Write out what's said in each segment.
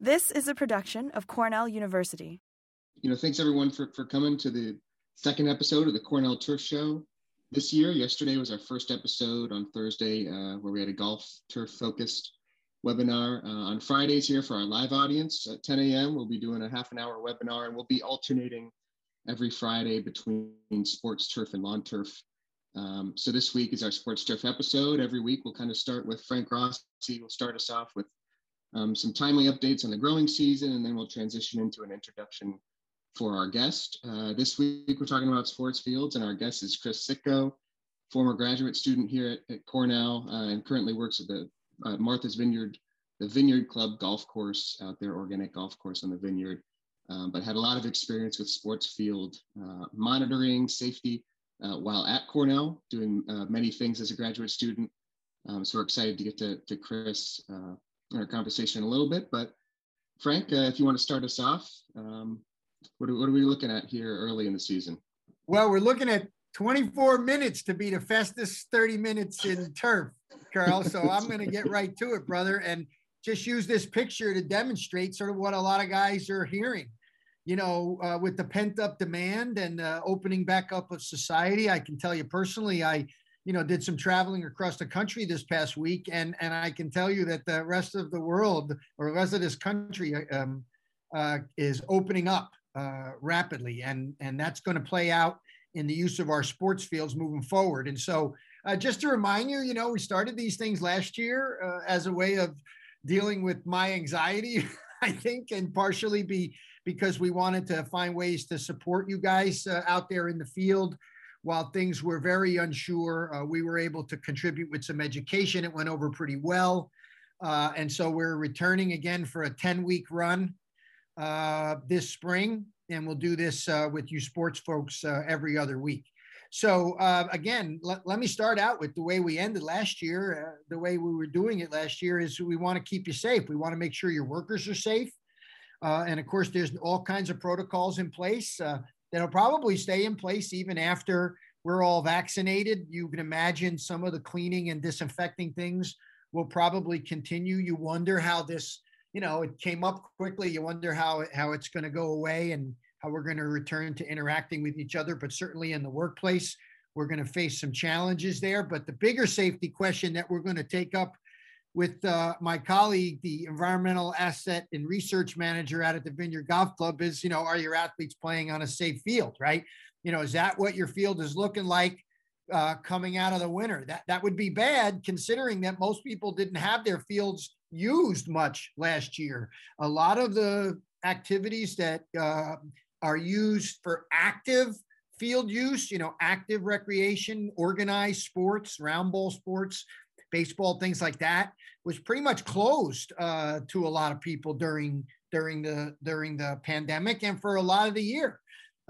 This is a production of Cornell University. You know, thanks everyone for, for coming to the second episode of the Cornell Turf Show this year. Yesterday was our first episode on Thursday, uh, where we had a golf turf focused webinar. Uh, on Fridays here for our live audience at 10 a.m., we'll be doing a half an hour webinar and we'll be alternating every Friday between sports turf and lawn turf. Um, so this week is our sports turf episode. Every week we'll kind of start with Frank Rossi. Will start us off with um, some timely updates on the growing season, and then we'll transition into an introduction for our guest. Uh, this week, we're talking about sports fields, and our guest is Chris Sitko, former graduate student here at, at Cornell uh, and currently works at the uh, Martha's Vineyard, the Vineyard Club golf course out there, organic golf course on the Vineyard, um, but had a lot of experience with sports field uh, monitoring, safety, uh, while at Cornell, doing uh, many things as a graduate student. Um, so we're excited to get to, to Chris our conversation a little bit. But Frank, uh, if you want to start us off, um, what, are, what are we looking at here early in the season? Well, we're looking at 24 minutes to be the fastest 30 minutes in turf, Carl. So I'm going to get right to it, brother, and just use this picture to demonstrate sort of what a lot of guys are hearing. You know, uh, with the pent up demand and uh, opening back up of society, I can tell you personally, I you know, did some traveling across the country this past week, and and I can tell you that the rest of the world or the rest of this country um, uh, is opening up uh, rapidly, and and that's going to play out in the use of our sports fields moving forward. And so, uh, just to remind you, you know, we started these things last year uh, as a way of dealing with my anxiety, I think, and partially be because we wanted to find ways to support you guys uh, out there in the field while things were very unsure, uh, we were able to contribute with some education. It went over pretty well. Uh, and so we're returning again for a 10 week run uh, this spring. And we'll do this uh, with you sports folks uh, every other week. So uh, again, let, let me start out with the way we ended last year. the way we were doing it last year is we want to keep you safe. We want to make sure your workers are safe. and of course, there's all kinds of protocols in place that'll probably stay in place even after we're all vaccinated. You can imagine some of the cleaning and disinfecting things will probably continue. You wonder how this, you know, it came up quickly. You wonder how how it's going to go away and how we're going to return to interacting with each other. But certainly in the workplace, we're going to face some challenges there. But the bigger safety question that we're going to take up with uh, my colleague, the environmental asset and research manager out at the Vineyard Golf Club, is you know, are your athletes playing on a safe field, right? You know, is that what your field is looking like uh, coming out of the winter? That that would be bad, considering that most people didn't have their fields used much last year. A lot of the activities that uh, are used for active field use, you know, active recreation, organized sports, round ball sports, baseball, things like that, was pretty much closed uh, to a lot of people during during the during the pandemic and for a lot of the year.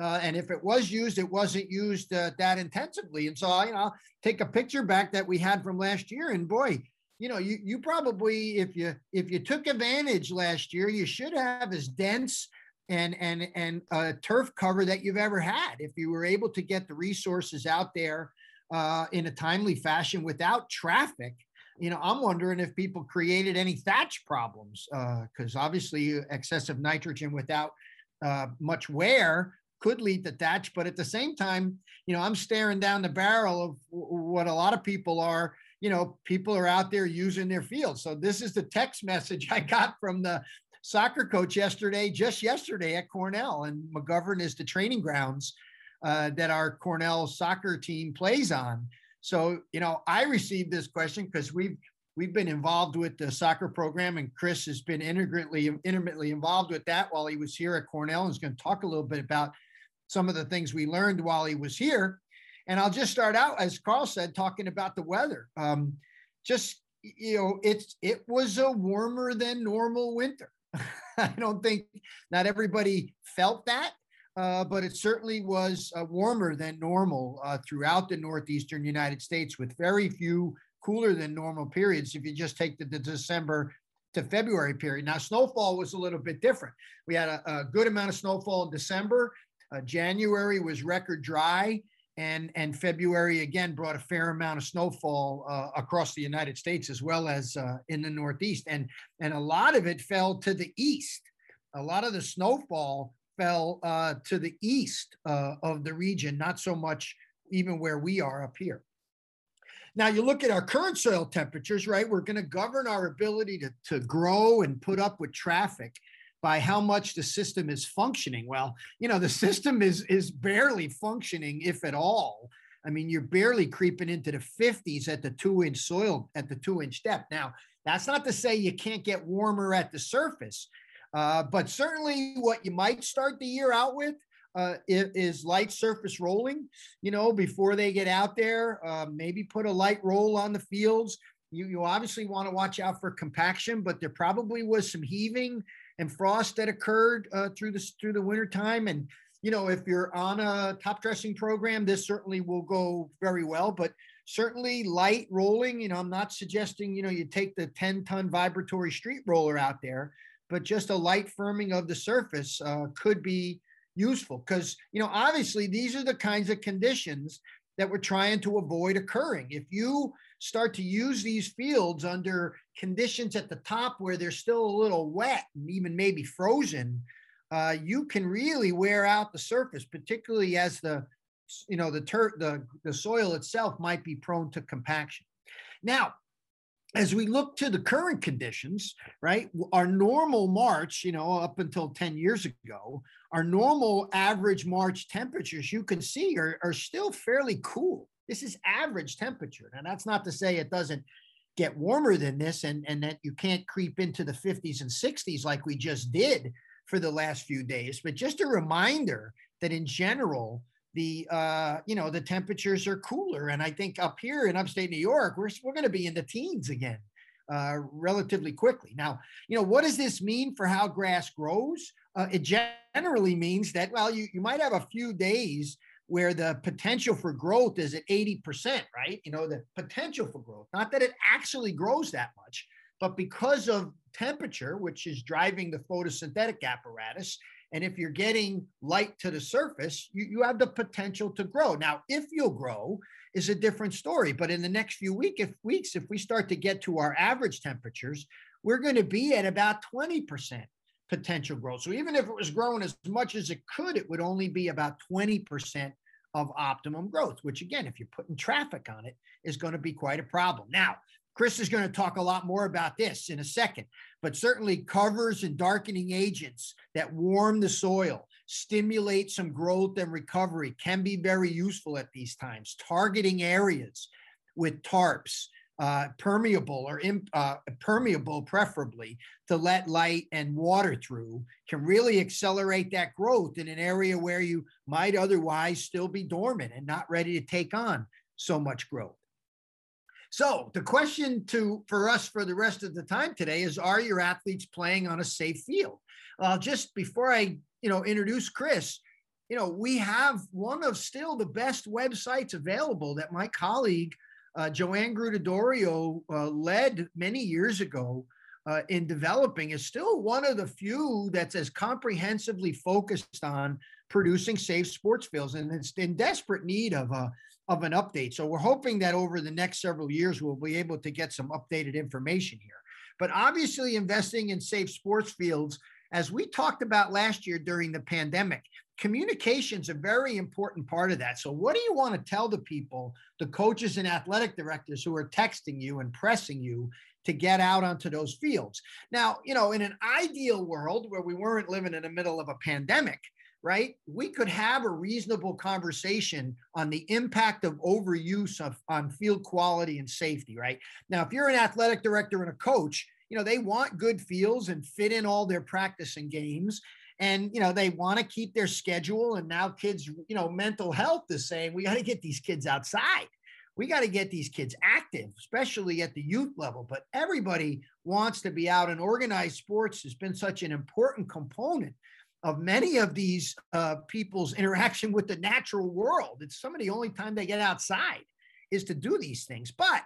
Uh, and if it was used, it wasn't used uh, that intensively. And so, you know, take a picture back that we had from last year, and boy, you know, you you probably if you if you took advantage last year, you should have as dense and and and a turf cover that you've ever had. If you were able to get the resources out there uh, in a timely fashion without traffic. You know, I'm wondering if people created any thatch problems because uh, obviously excessive nitrogen without uh, much wear could lead to thatch. But at the same time, you know, I'm staring down the barrel of what a lot of people are. You know, people are out there using their field. So this is the text message I got from the soccer coach yesterday, just yesterday at Cornell, and McGovern is the training grounds uh, that our Cornell soccer team plays on. So, you know, I received this question because we've we've been involved with the soccer program, and Chris has been intricately intimately involved with that while he was here at Cornell, and is going to talk a little bit about some of the things we learned while he was here. And I'll just start out, as Carl said, talking about the weather. Um, just you know, it's it was a warmer than normal winter. I don't think not everybody felt that, uh, but it certainly was uh, warmer than normal uh, throughout the northeastern United States, with very few cooler than normal periods. If you just take the, the December to February period, now snowfall was a little bit different. We had a, a good amount of snowfall in December. Uh, January was record dry, and and February again brought a fair amount of snowfall uh, across the United States as well as in the Northeast, and and a lot of it fell to the east. A lot of the snowfall fell uh, to the east uh, of the region, not so much even where we are up here. Now you look at our current soil temperatures, right? We're going to govern our ability to, to grow and put up with traffic by how much the system is functioning. Well, you know, the system is is barely functioning, if at all. I mean, you're barely creeping into the 50s at the two inch soil at the two inch depth. Now, that's not to say you can't get warmer at the surface, uh, but certainly what you might start the year out with uh, is, light surface rolling. You know, before they get out there, uh, maybe put a light roll on the fields. You, you obviously want to watch out for compaction, but there probably was some heaving and frost that occurred uh, through the through the winter time. And you know, if you're on a top dressing program, this certainly will go very well. But certainly light rolling. You know, I'm not suggesting you know you take the 10 ton vibratory street roller out there, but just a light firming of the surface uh, could be useful because you know obviously these are the kinds of conditions that we're trying to avoid occurring. If you start to use these fields under conditions at the top where they're still a little wet and even maybe frozen, uh, you can really wear out the surface, particularly as the you know the the the soil itself might be prone to compaction. Now, as we look to the current conditions, right, our normal March, you know, up until 10 years ago, our normal average March temperatures you can see are, are still fairly cool. This is average temperature. Now, that's not to say it doesn't get warmer than this and, and that you can't creep into the 50s and 60s like we just did for the last few days. But just a reminder that in general, the uh, you know the temperatures are cooler, and I think up here in upstate New York, we're we're going to be in the teens again uh, relatively quickly. Now, you know what does this mean for how grass grows? Uh, it generally means that well, you you might have a few days where the potential for growth is at 80%, right? You know, the potential for growth, not that it actually grows that much, but because of temperature, which is driving the photosynthetic apparatus, and if you're getting light to the surface, you, you have the potential to grow. Now, if you'll grow is a different story. But in the next few week, if weeks, if we start to get to our average temperatures, we're going to be at about 20% potential growth. So even if it was growing as much as it could, it would only be about 20% of optimum growth, which again, if you're putting traffic on it, is going to be quite a problem. Now, Chris is going to talk a lot more about this in a second, but certainly covers and darkening agents that warm the soil, stimulate some growth and recovery can be very useful at these times. Targeting areas with tarps, uh, permeable or imp, uh, permeable, preferably, to let light and water through can really accelerate that growth in an area where you might otherwise still be dormant and not ready to take on so much growth. So the question to for us for the rest of the time today is: Are your athletes playing on a safe field? Uh, just before I, you know, introduce Chris, you know, we have one of still the best websites available that my colleague uh, Joanne Gruttadaurio uh, led many years ago uh, in developing is still one of the few that's as comprehensively focused on producing safe sports fields, and it's in desperate need of a of an update. So we're hoping that over the next several years we'll be able to get some updated information here. But obviously, investing in safe sports fields, as we talked about last year during the pandemic, communication's a very important part of that. So, what do you want to tell the people, the coaches and athletic directors who are texting you and pressing you to get out onto those fields? Now, you know, in an ideal world where we weren't living in the middle of a pandemic, right? We could have a reasonable conversation on the impact of overuse of on field quality and safety, right? Now, if you're an athletic director and a coach, you know, they want good fields and fit in all their practice and games and you know they want to keep their schedule and now kids you know mental health is saying we got to get these kids outside we got to get these kids active especially at the youth level but everybody wants to be out and organized sports has been such an important component of many of these uh, people's interaction with the natural world it's some of the only time they get outside is to do these things but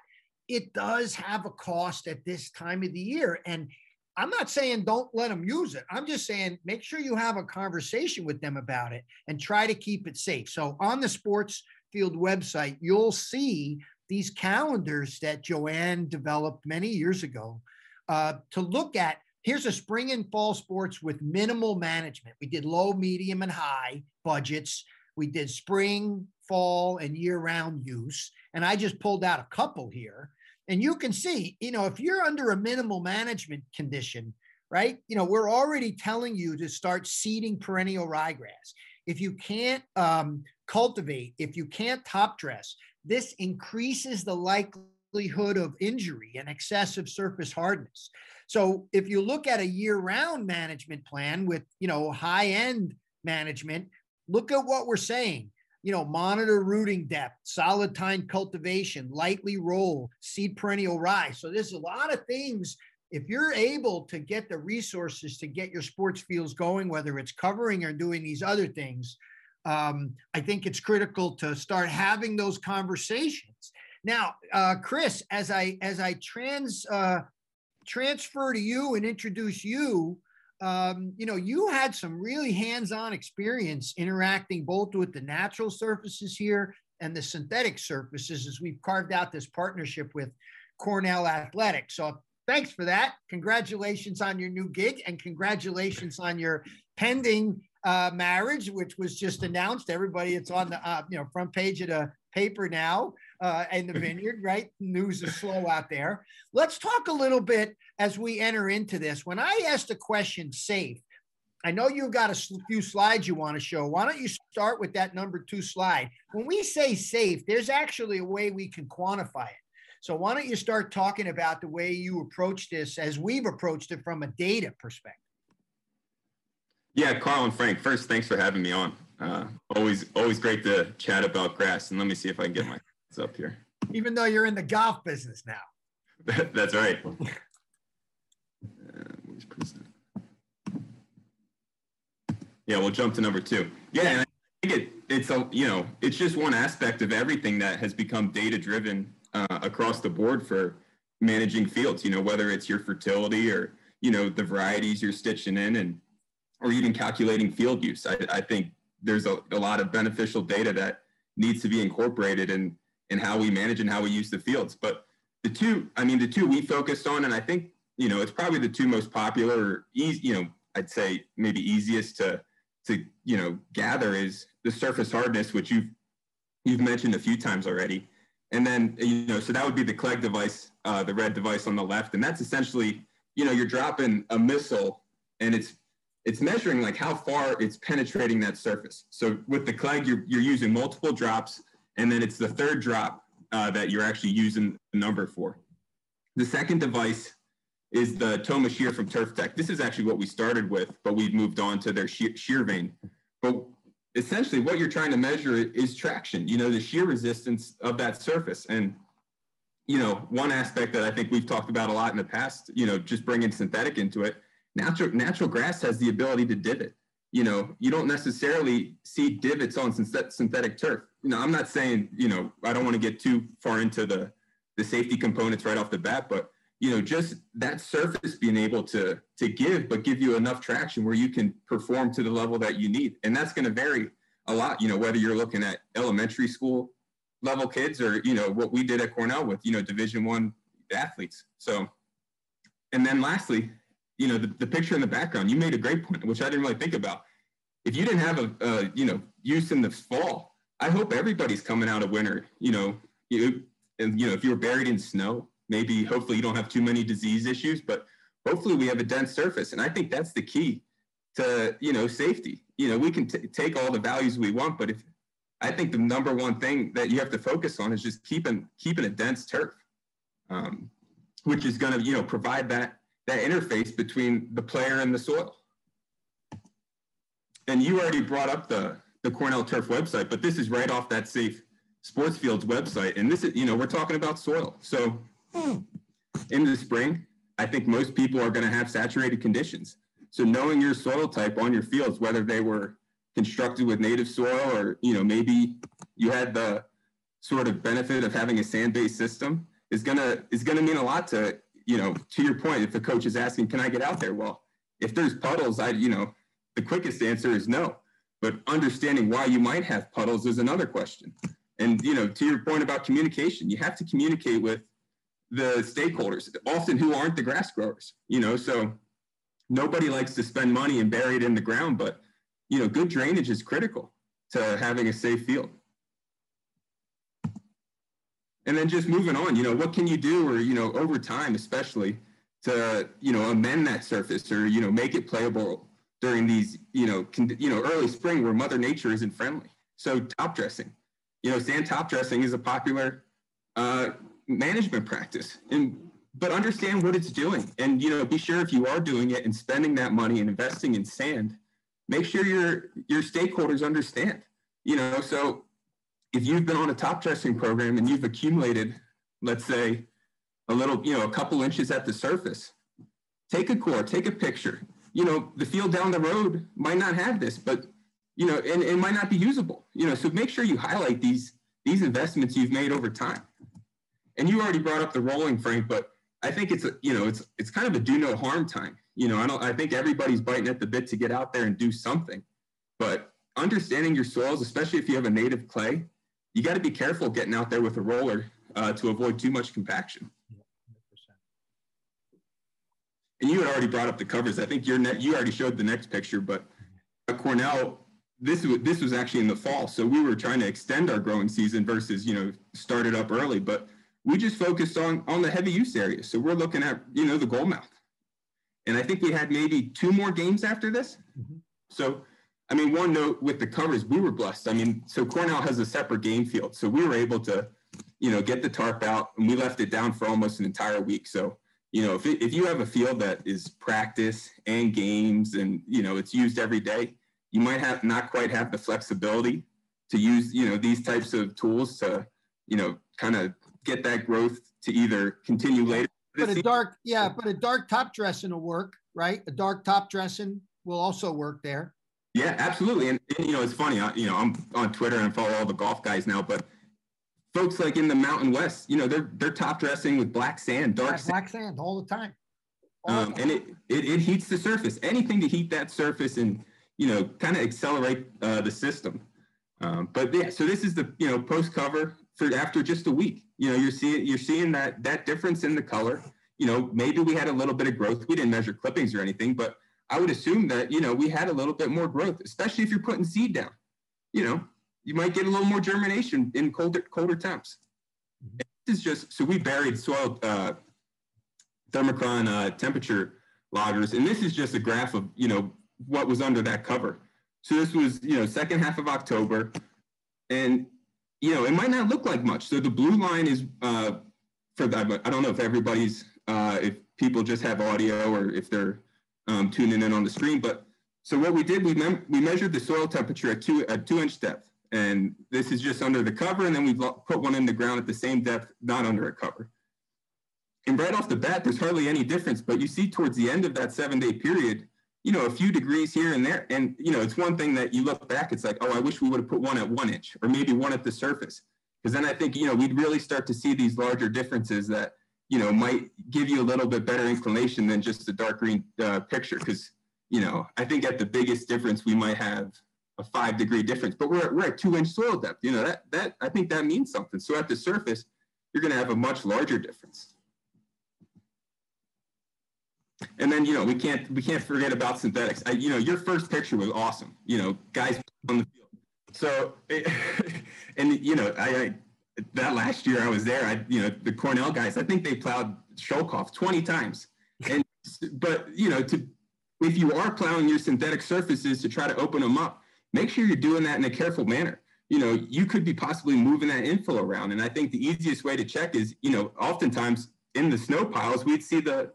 it does have a cost at this time of the year and I'm not saying don't let them use it. I'm just saying make sure you have a conversation with them about it and try to keep it safe. So on the sports Field website, you'll see these calendars that Joanne developed many years ago uh, to look at. Here's a spring and fall sports with minimal management. We did low, medium, and high budgets. We did spring, fall, and year round use. And I just pulled out a couple here. And you can see, you know, if you're under a minimal management condition, right? You know, we're already telling you to start seeding perennial ryegrass. If you can't um, cultivate, if you can't top dress, this increases the likelihood of injury and excessive surface hardness. So if you look at a year-round management plan with, you know, high-end management, look at what we're saying. You know, monitor rooting depth, solid tine cultivation, lightly roll, seed perennial rye. So there's a lot of things if you're able to get the resources to get your sports fields going, whether it's covering or doing these other things, um, I think it's critical to start having those conversations. Now, uh, Chris, as I as I trans uh, transfer to you and introduce you, um, you know, you had some really hands-on experience interacting both with the natural surfaces here and the synthetic surfaces as we've carved out this partnership with Cornell Athletics. So thanks for that. Congratulations on your new gig and congratulations on your pending uh, marriage, which was just announced. Everybody, it's on the uh, you know front page of the paper now uh, in the vineyard, right? News is slow out there. Let's talk a little bit as we enter into this. When I asked the question safe, I know you've got a few slides you want to show. Why don't you start with that number two slide? When we say safe, there's actually a way we can quantify it. So why don't you start talking about the way you approach this as we've approached it from a data perspective? Yeah, Carl and Frank, first, thanks for having me on. Uh, always, always great to chat about grass. And let me see if I can get my up here. Even though you're in the golf business now. That's right. yeah, we'll jump to number two. Yeah, I think it, it's a you know it's just one aspect of everything that has become data driven uh, across the board for managing fields. You know, whether it's your fertility or you know the varieties you're stitching in, and or even calculating field use. I, I think there's a, a, lot of beneficial data that needs to be incorporated in in how we manage and how we use the fields. But the two, I mean, the two we focused on, and I think you know it's probably the two most popular, or easy, you know, I'd say maybe easiest to to you know gather is the surface hardness, which you've you've mentioned a few times already. And then, you know, so that would be the Clegg device, uh, the red device on the left. And that's essentially, you know, you're dropping a missile and it's it's measuring like how far it's penetrating that surface. So with the Clegg, you're, you're using multiple drops, and then it's the third drop uh, that you're actually using the number for. The second device is the Toma shear from Turf Tech. This is actually what we started with, but we've moved on to their shear, shear vane. But essentially what you're trying to measure is traction, you know, the shear resistance of that surface. And, you know, one aspect that I think we've talked about a lot in the past, you know, just bringing synthetic into it, natural, natural grass has the ability to divot. You know, you don't necessarily see divots on synthetic turf. You know, I'm not saying, you know, I don't want to get too far into the, the safety components right off the bat, but you know, just that surface being able to to give, but give you enough traction where you can perform to the level that you need, and that's going to vary a lot. You know, whether you're looking at elementary school level kids or you know what we did at Cornell with you know Division One athletes. So, and then lastly, you know, the, the picture in the background, you made a great point, which I didn't really think about. If you didn't have a, a you know use in the fall, I hope everybody's coming out of winter. You know, you and you know if you're buried in snow maybe hopefully you don't have too many disease issues, but hopefully we have a dense surface. And I think that's the key to, you know, safety. You know, we can t- take all the values we want, but if I think the number one thing that you have to focus on is just keeping keeping a dense turf, um, which is going to, you know, provide that that interface between the player and the soil. And you already brought up the the Cornell Turf website, but this is right off that Safe Sports Fields website. And this is, you know, we're talking about soil. So in the spring, I think most people are going to have saturated conditions. So knowing your soil type on your fields, whether they were constructed with native soil or you know maybe you had the sort of benefit of having a sand-based system, is gonna is gonna mean a lot to you know to your point. If the coach is asking, "Can I get out there?" Well, if there's puddles, I you know the quickest answer is no. But understanding why you might have puddles is another question. And you know, to your point about communication, you have to communicate with the stakeholders, often who aren't the grass growers. You know, so nobody likes to spend money and bury it in the ground, but you know, good drainage is critical to having a safe field. And then just moving on, you know, what can you do, or you know, over time, especially to you know amend that surface or you know make it playable during these you know con- you know early spring where Mother Nature isn't friendly. So top dressing, you know, sand top dressing is a popular uh, management practice, and but understand what it's doing, and you know, be sure if you are doing it and spending that money and investing in sand, make sure your your stakeholders understand. You know, so if you've been on a top dressing program and you've accumulated, let's say, a little, you know, a couple inches at the surface, take a core, take a picture. You know, the field down the road might not have this, but you know, and it might not be usable. You know, so make sure you highlight these these investments you've made over time. And you already brought up the rolling frame, but I think it's a, you know, it's it's kind of a do no harm time. You know, I don't I think everybody's biting at the bit to get out there and do something. But understanding your soils, especially if you have a native clay, you got to be careful getting out there with a roller uh, to avoid too much compaction. And you had already brought up the covers. I think you're you already showed the next picture, but at Cornell, this was this was actually in the fall, so we were trying to extend our growing season versus you know start it up early. But we just focused on on the heavy use areas. So we're looking at you know the goalmouth, and I think we had maybe two more games after this. Mm-hmm. So I mean, one note with the covers, we were blessed. I mean, so Cornell has a separate game field, so we were able to, you know, get the tarp out, and we left it down for almost an entire week. So, you know, if it, if you have a field that is practice and games, and you know, it's used every day, you might have not quite have the flexibility to use, you know, these types of tools to, you know, kind of get that growth to either continue later. But a dark, yeah, but a dark top dressing will work, right? A dark top dressing will also work there. Yeah, absolutely. And, and, you know, it's funny. I, you know, I'm on Twitter and follow all the golf guys now, but folks like in the Mountain West, you know, they're they're top dressing with black sand, dark yeah, sand. black sand all the time. All um, the time. And it, it it heats the surface. Anything to heat that surface and you know, kind of accelerate uh, the system. Um, but yeah, so this is the you know post cover for after just a week. You know, you're seeing you're seeing that that difference in the color. You know, maybe we had a little bit of growth. We didn't measure clippings or anything, but I would assume that, you know, we had a little bit more growth, especially if you're putting seed down. You know, you might get a little more germination in colder, colder temps. Mm-hmm. This is just, so we buried soil uh, thermochron uh, temperature loggers, and this is just a graph of, you know, what was under that cover. So this was, you know, second half of October, and, you know, it might not look like much. So the blue line is uh, for that, but I don't know if everybody's, uh, if people just have audio or if they're um, tuning in on the screen. But so what we did, we, mem- we measured the soil temperature at two, at two inch depth. And this is just under the cover. And then we've put one in the ground at the same depth, not under a cover. And right off the bat, there's hardly any difference. But you see towards the end of that seven day period, you know, a few degrees here and there. And, you know, it's one thing that you look back, it's like, oh, I wish we would have put one at one inch or maybe one at the surface. Because then I think, you know, we'd really start to see these larger differences that you know, might give you a little bit better inclination than just a dark green uh, picture. Because, you know, I think at the biggest difference, we might have a five degree difference, but we're, we're at two inch soil depth. You know, that, that, I think that means something. So at the surface, you're going to have a much larger difference. And then, you know, we can't, we can't forget about synthetics. I, you know, your first picture was awesome, you know, guys on the field. So, and, you know, I, I that last year I was there, I you know the Cornell guys, I think they plowed Schoellkopf 20 times. And but you know to if you are plowing your synthetic surfaces to try to open them up, make sure you're doing that in a careful manner. You know, you could be possibly moving that infill around. And I think the easiest way to check is, you know, oftentimes in the snow piles, we'd see the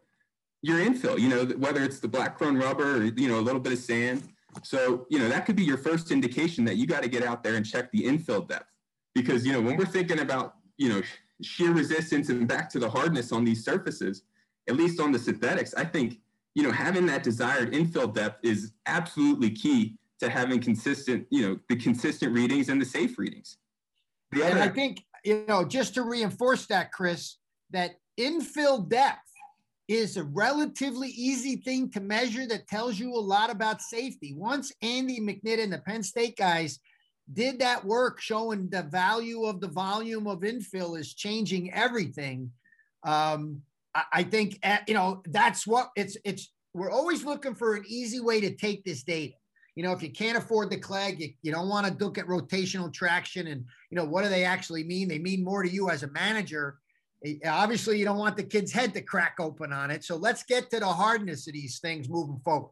your infill, you know, whether it's the black crumb rubber or, you know, a little bit of sand. So, you know, that could be your first indication that you got to get out there and check the infill depth because you know when we're thinking about you know shear resistance and back to the hardness on these surfaces at least on the synthetics i think you know having that desired infill depth is absolutely key to having consistent you know the consistent readings and the safe readings the and i think you know just to reinforce that chris that infill depth is a relatively easy thing to measure that tells you a lot about safety once andy mcnitt and the penn state guys did that work showing the value of the volume of infill is changing everything. Um, I, I think, uh, you know, that's what it's, it's, we're always looking for an easy way to take this data. You know, if you can't afford the Clegg, you, you don't want to look at rotational traction and, you know, what do they actually mean? They mean more to you as a manager. Eh, obviously, you don't want the kid's head to crack open on it. So let's get to the hardness of these things moving forward.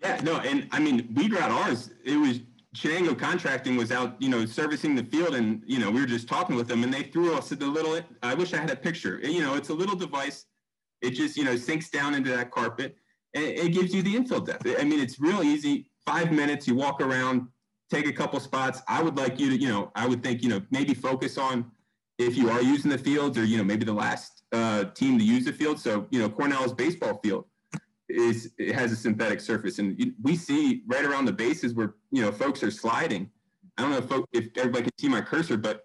Yeah, no, and I mean, we got ours. It was Chenango Contracting was out, you know, servicing the field, and you know, we were just talking with them, and they threw us the little. I wish I had a picture. You know, it's a little device. It just, you know, sinks down into that carpet, and it gives you the infill depth. I mean, it's real easy. Five minutes, you walk around, take a couple spots. I would like you to, you know, I would think, you know, maybe focus on if you are using the fields, or you know, maybe the last uh, team to use the field. So, you know, Cornell's baseball field is it has a synthetic surface, and we see right around the bases where you know folks are sliding. I don't know if, if everybody can see my cursor, but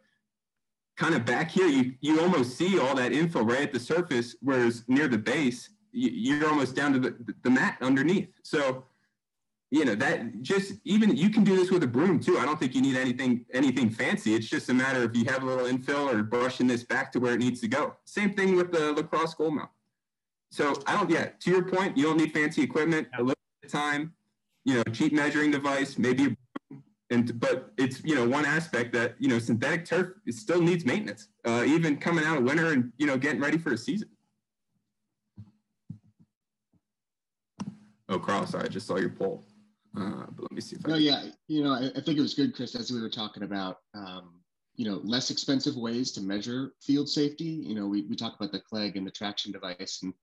kind of back here, you you almost see all that infill right at the surface, whereas near the base, you're almost down to the, the mat underneath. So, you know that just even you can do this with a broom too. I don't think you need anything anything fancy. It's just a matter of you have a little infill or brushing this back to where it needs to go. Same thing with the lacrosse goal mouth. So I don't, yeah, to your point, you don't need fancy equipment, a little bit of time, you know, cheap measuring device, maybe, and, but it's, you know, one aspect that, you know, synthetic turf still needs maintenance, uh, even coming out of winter and, you know, getting ready for a season. Oh, sorry, I just saw your poll. Uh, but let me see if I No, yeah, you know, I, I, think it was good, Chris, as we were talking about, um, you know, less expensive ways to measure field safety. You know, we, we talk about the Clegg and the traction device, and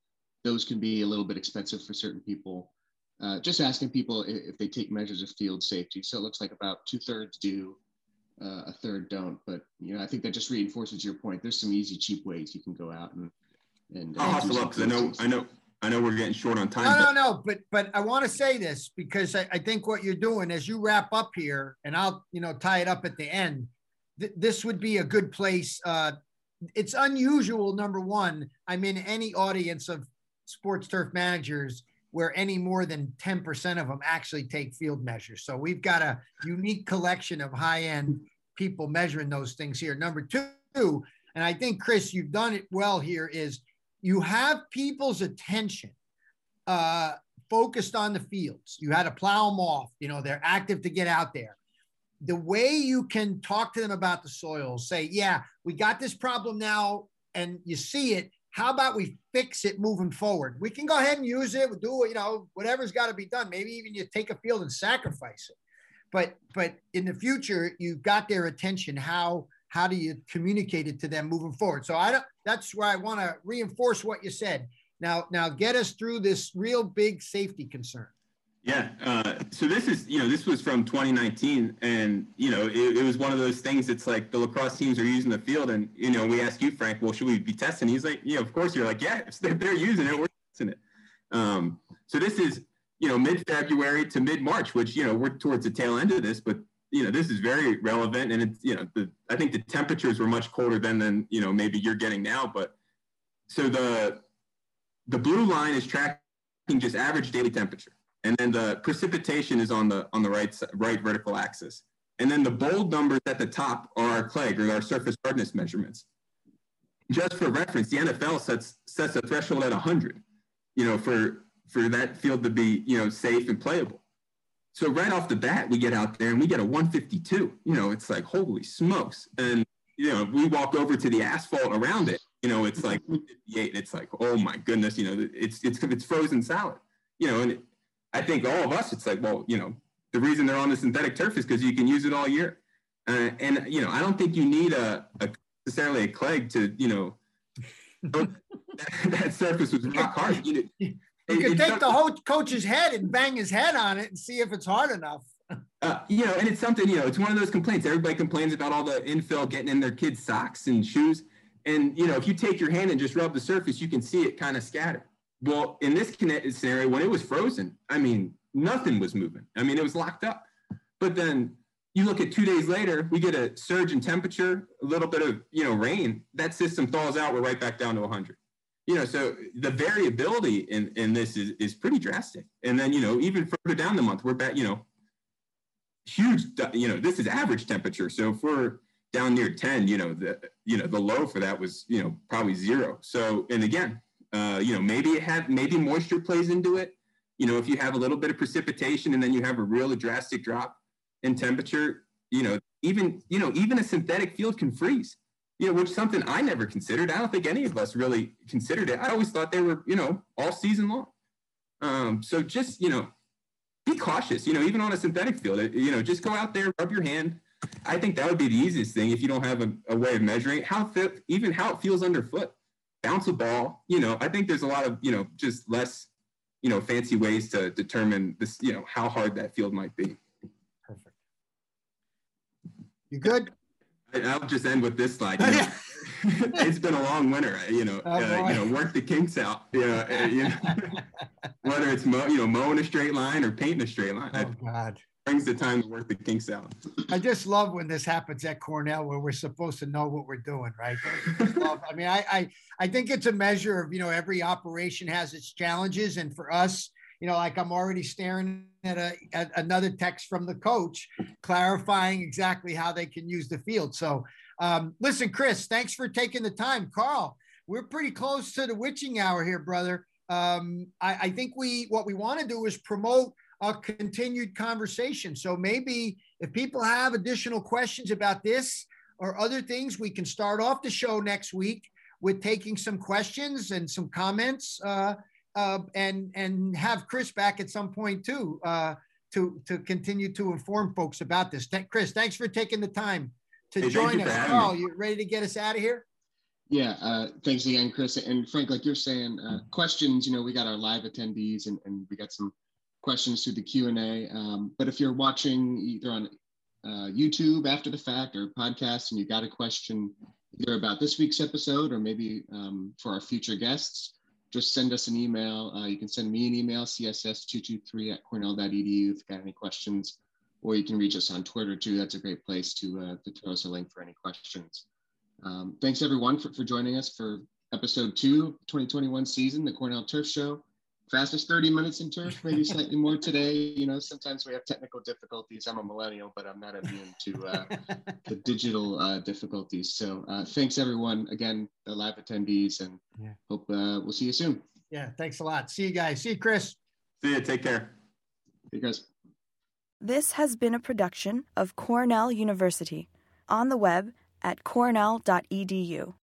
those can be a little bit expensive for certain people. Uh, just asking people if, if, they take measures of field safety. So it looks like about two thirds do, uh, a third don't. But you know, I think that just reinforces your point. There's some easy, cheap ways you can go out and and. Uh, I'll hustle up because I know, I know, I know we're getting short on time. No, no, no. But but I want to say this because I, I think what you're doing as you wrap up here, and I'll you know tie it up at the end. Th- this would be a good place. Uh, it's unusual. Number one, I'm in any audience of sports turf managers where any more than 10% of them actually take field measures. So we've got a unique collection of high end people measuring those things here. Number two, and I think, Chris, you've done it well here, is you have people's attention uh, focused on the fields. You had to plow them off. You know, they're active to get out there. The way you can talk to them about the soils, say, yeah, we got this problem now, and you see it, how about we fix it moving forward? We can go ahead and use it. We do, you know, whatever's got to be done. Maybe even you take a field and sacrifice it. But but in the future, you've got their attention. How how do you communicate it to them moving forward? So I don't. That's where I want to reinforce what you said. Now now get us through this real big safety concern. Yeah. Uh, so this is, you know, this was from 2019, and you know, it, it, was one of those things. It's like the lacrosse teams are using the field, and you know, we asked you, Frank, well, should we be testing? He's like, yeah, of course. You're like, yeah, if they're, they're using it, we're testing it. Um, so this is, you know, mid-February to mid-March, which you know, we're towards the tail end of this, but you know, this is very relevant, and it's, you know, the I think the temperatures were much colder than than you know maybe you're getting now, but so the the blue line is tracking just average daily temperature and then the precipitation is on the on the right right vertical axis. And then the bold numbers at the top are our Clegg or our surface hardness measurements. Just for reference, the NFL sets sets a threshold at 100, you know, for for that field to be you know safe and playable. So right off the bat, we get out there and we get a 152. You know, it's like holy smokes! And you know, we walk over to the asphalt around it. You know, it's like 58. It's like oh my goodness! You know, it's it's it's frozen solid. You know, and I think all of us, it's like, well, you know, the reason they're on the synthetic turf is because you can use it all year. Uh, and, you know, I don't think you need a, a necessarily a Clegg to, you know, that, that, surface was rock hard. You, you could take the whole coach's head and bang his head on it and see if it's hard enough. Uh, you know, and it's something, you know, it's one of those complaints. Everybody complains about all the infill getting in their kids' socks and shoes. And, you know, if you take your hand and just rub the surface, you can see it kind of scatter. Well, in this scenario, when it was frozen, I mean, nothing was moving. I mean, it was locked up. But then you look at two days later, we get a surge in temperature, a little bit of you know rain. That system thaws out. We're right back down to 100. You know, so the variability in in this is is pretty drastic. And then you know, even further down the month, we're back. You know, huge, you know, this is average temperature. So if we're down near 10, you know, the, you know, the low for that was, you know, probably zero. So, and again, uh, you know, maybe it had, maybe moisture plays into it. You know, if you have a little bit of precipitation and then you have a real drastic drop in temperature, you know, even, you know, even a synthetic field can freeze, you know, which is something I never considered. I don't think any of us really considered it. I always thought they were, you know, all season long. Um, so just, you know, be cautious, you know, even on a synthetic field, you know, just go out there, rub your hand. I think that would be the easiest thing if you don't have a, a way of measuring how fit, even how it feels underfoot. Bounce a ball, you know, I think there's a lot of, you know, just less, you know, fancy ways to determine this, you know, how hard that field might be. Perfect. You good? I'll just end with this slide. You know, it's been a long winter. You know, oh, uh, you know, work the kinks out. You know, uh, you know whether it's mow, you know mowing a straight line or painting a straight line. Oh God. Brings the time to work the kinks out. I just love when this happens at Cornell, where we're supposed to know what we're doing, right? I, I mean, I, I I think it's a measure of you know every operation has its challenges, and for us, you know, like I'm already staring at, a, at another text from the coach clarifying exactly how they can use the field. So, um, listen, Chris, thanks for taking the time. Carl, we're pretty close to the witching hour here, brother. Um, I, I think we what we want to do is promote a continued conversation. So maybe if people have additional questions about this or other things, we can start off the show next week with taking some questions and some comments. Uh, uh, and and have Chris back at some point too uh, to to continue to inform folks about this. Th- Chris, thanks for taking the time to hey, join us. Carl, you ready to get us out of here? Yeah, uh, thanks again, Chris. And Frank, like you're saying, uh, questions. You know, we got our live attendees, and, and we got some questions through the Q and A. Um, but if you're watching either on uh, YouTube after the fact or podcast, and you got a question either about this week's episode or maybe um, for our future guests, just send us an email. Uh, you can send me an email, css223 at cornell.edu if you've got any questions, or you can reach us on Twitter too. That's a great place to, uh, to throw us a link for any questions. Um, thanks everyone for, for joining us for episode two, 2021 season, the Cornell Turf Show fastest 30 minutes in turf, maybe slightly more today. You know, sometimes we have technical difficulties. I'm a millennial, but I'm not immune to uh, the digital uh, difficulties. So uh, thanks everyone again, the live attendees, and yeah. hope uh, we'll see you soon. Yeah, thanks a lot. See you guys. See you, Chris. See you. Take care. See you guys. This has been a production of Cornell University on the web at cornell.edu.